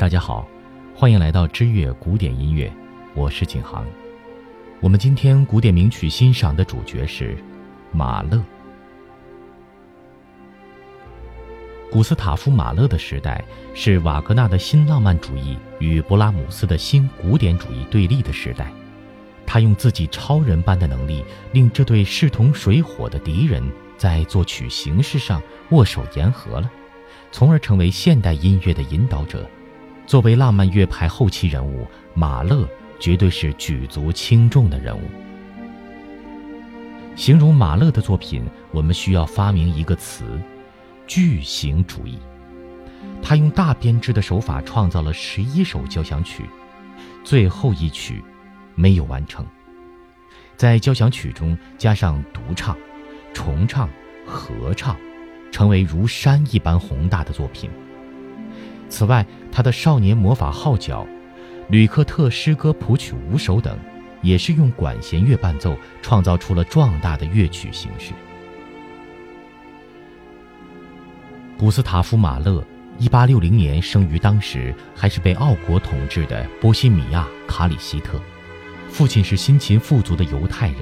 大家好，欢迎来到知乐古典音乐，我是景航。我们今天古典名曲欣赏的主角是马勒。古斯塔夫·马勒的时代是瓦格纳的新浪漫主义与勃拉姆斯的新古典主义对立的时代。他用自己超人般的能力，令这对势同水火的敌人在作曲形式上握手言和了，从而成为现代音乐的引导者。作为浪漫乐派后期人物，马勒绝对是举足轻重的人物。形容马勒的作品，我们需要发明一个词。巨型主义，他用大编制的手法创造了十一首交响曲，最后一曲没有完成。在交响曲中加上独唱、重唱、合唱，成为如山一般宏大的作品。此外，他的《少年魔法号角》、《吕克特诗歌谱曲五首》等，也是用管弦乐伴奏，创造出了壮大的乐曲形式。古斯塔夫·马勒，一八六零年生于当时还是被奥国统治的波西米亚卡里希特，父亲是辛勤富足的犹太人。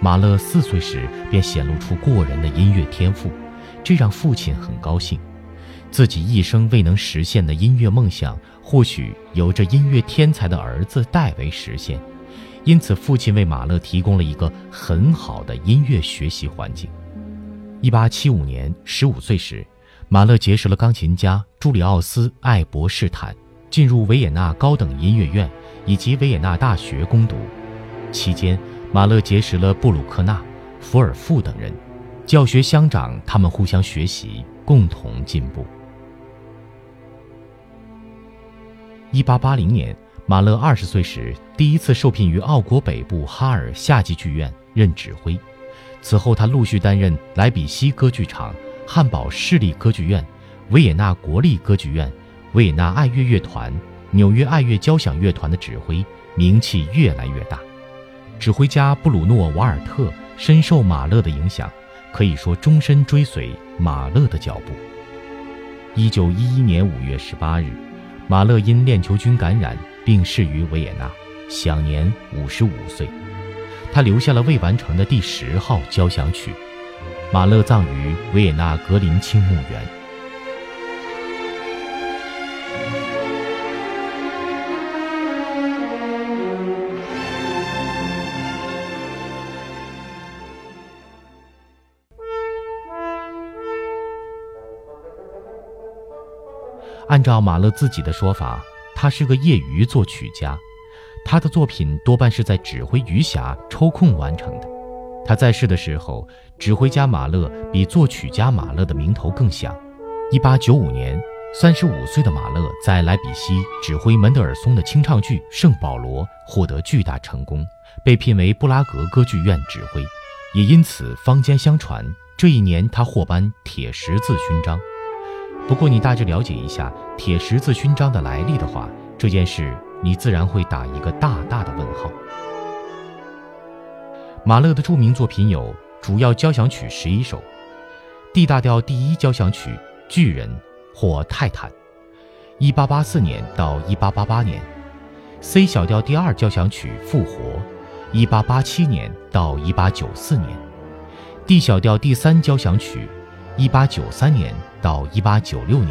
马勒四岁时便显露出过人的音乐天赋，这让父亲很高兴。自己一生未能实现的音乐梦想，或许由这音乐天才的儿子代为实现。因此，父亲为马勒提供了一个很好的音乐学习环境。一八七五年，十五岁时。马勒结识了钢琴家朱里奥斯·艾伯士坦，进入维也纳高等音乐院以及维也纳大学攻读。期间，马勒结识了布鲁克纳、福尔富等人，教学相长，他们互相学习，共同进步。一八八零年，马勒二十岁时，第一次受聘于奥国北部哈尔夏季剧院任指挥，此后他陆续担任莱比锡歌剧场。汉堡市立歌剧院、维也纳国立歌剧院、维也纳爱乐乐团、纽约爱乐交响乐团的指挥，名气越来越大。指挥家布鲁诺·瓦尔特深受马勒的影响，可以说终身追随马勒的脚步。一九一一年五月十八日，马勒因链球菌感染病逝于维也纳，享年五十五岁。他留下了未完成的第十号交响曲。马勒葬于维也纳格林青墓园。按照马勒自己的说法，他是个业余作曲家，他的作品多半是在指挥余霞抽空完成的。他在世的时候，指挥家马勒比作曲家马勒的名头更响。一八九五年，三十五岁的马勒在莱比锡指挥门德尔松的清唱剧《圣保罗》，获得巨大成功，被聘为布拉格歌剧院指挥。也因此，坊间相传这一年他获颁铁十字勋章。不过，你大致了解一下铁十字勋章的来历的话，这件事你自然会打一个大大的问号。马勒的著名作品有主要交响曲十一首，D 大调第一交响曲《巨人》或《泰坦》，1884年到1888年；C 小调第二交响曲《复活》，1887年到1894年；D 小调第三交响曲，1893年到1896年。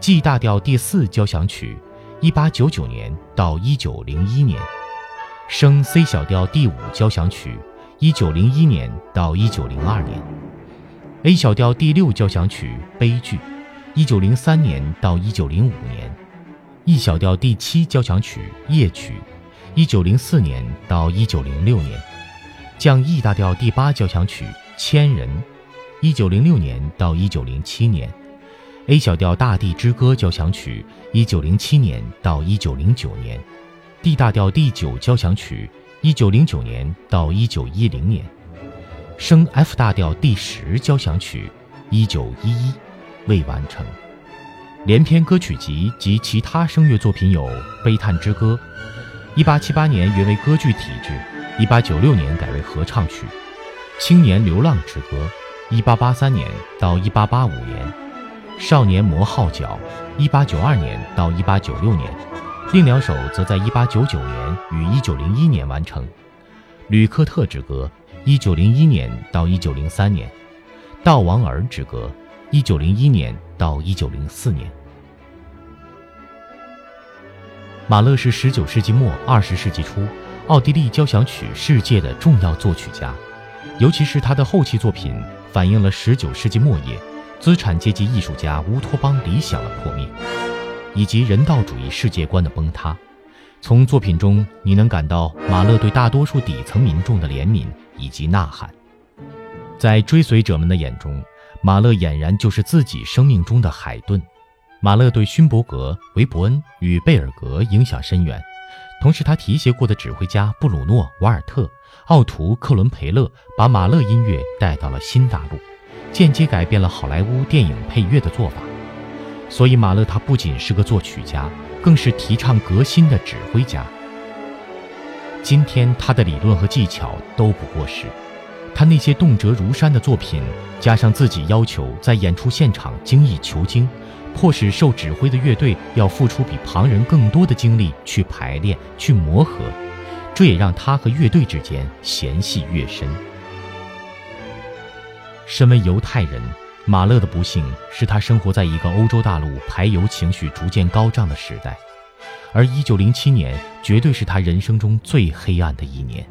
；G 大调第四交响曲，1899年到1901年。升 C 小调第五交响曲，一九零一年到一九零二年。；A 小调第六交响曲悲剧，一九零三年到一九零五年。；E 小调第七交响曲夜曲，一九零四年到一九零六年；降 E 大调第八交响曲千人，一九零六年到一九零七年；A 小调大地之歌交响曲，一九零七年到一九零九年。D 大调第九交响曲，一九零九年到一九一零年；升 F 大调第十交响曲，一九一一未完成。连篇歌曲集及其他声乐作品有《悲叹之歌》，一八七八年原为歌剧体制，一八九六年改为合唱曲；《青年流浪之歌》，一八八三年到一八八五年；少年魔号角》（1892 年到1896年），另两首则在1899年与1901年完成。《吕克特之歌》（1901 年到1903年），《悼亡儿之歌》（1901 年到1904年）。马勒是19世纪末20世纪初奥地利交响曲世界的重要作曲家，尤其是他的后期作品，反映了19世纪末叶资产阶级艺术家乌托邦理想的破灭，以及人道主义世界观的崩塌。从作品中，你能感到马勒对大多数底层民众的怜悯以及呐喊。在追随者们的眼中，马勒俨然就是自己生命中的海顿。马勒对勋伯格、韦伯恩与贝尔格影响深远，同时他提携过的指挥家布鲁诺·瓦尔特、奥图·克伦培勒把马勒音乐带到了新大陆，间接改变了好莱坞电影配乐的做法。所以，马勒他不仅是个作曲家，更是提倡革新的指挥家。今天，他的理论和技巧都不过时，他那些动辄如山的作品，加上自己要求在演出现场精益求精。迫使受指挥的乐队要付出比旁人更多的精力去排练、去磨合，这也让他和乐队之间嫌隙越深。身为犹太人，马勒的不幸是他生活在一个欧洲大陆排犹情绪逐渐高涨的时代，而1907年绝对是他人生中最黑暗的一年。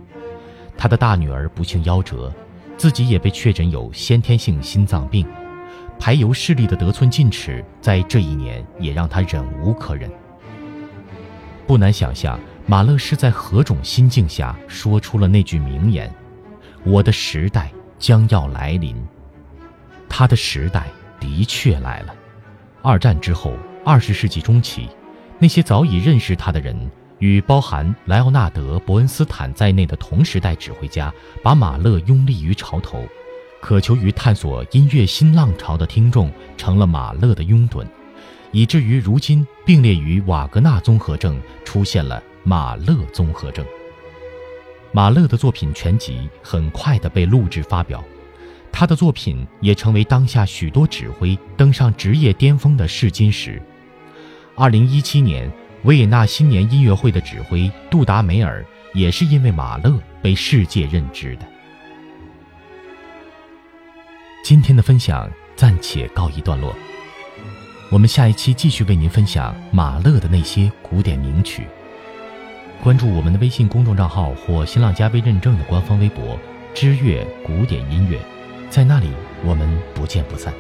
他的大女儿不幸夭折，自己也被确诊有先天性心脏病。排犹势力的得寸进尺，在这一年也让他忍无可忍。不难想象，马勒是在何种心境下说出了那句名言：“我的时代将要来临。”他的时代的确来了。二战之后，二十世纪中期，那些早已认识他的人，与包含莱奥纳德·伯恩斯坦在内的同时代指挥家，把马勒拥立于潮头。渴求于探索音乐新浪潮的听众成了马勒的拥趸，以至于如今并列于瓦格纳综合症出现了马勒综合症。马勒的作品全集很快的被录制发表，他的作品也成为当下许多指挥登上职业巅峰的试金石。二零一七年维也纳新年音乐会的指挥杜达梅尔也是因为马勒被世界认知的。今天的分享暂且告一段落，我们下一期继续为您分享马勒的那些古典名曲。关注我们的微信公众账号或新浪加微认证的官方微博“知乐古典音乐”，在那里我们不见不散。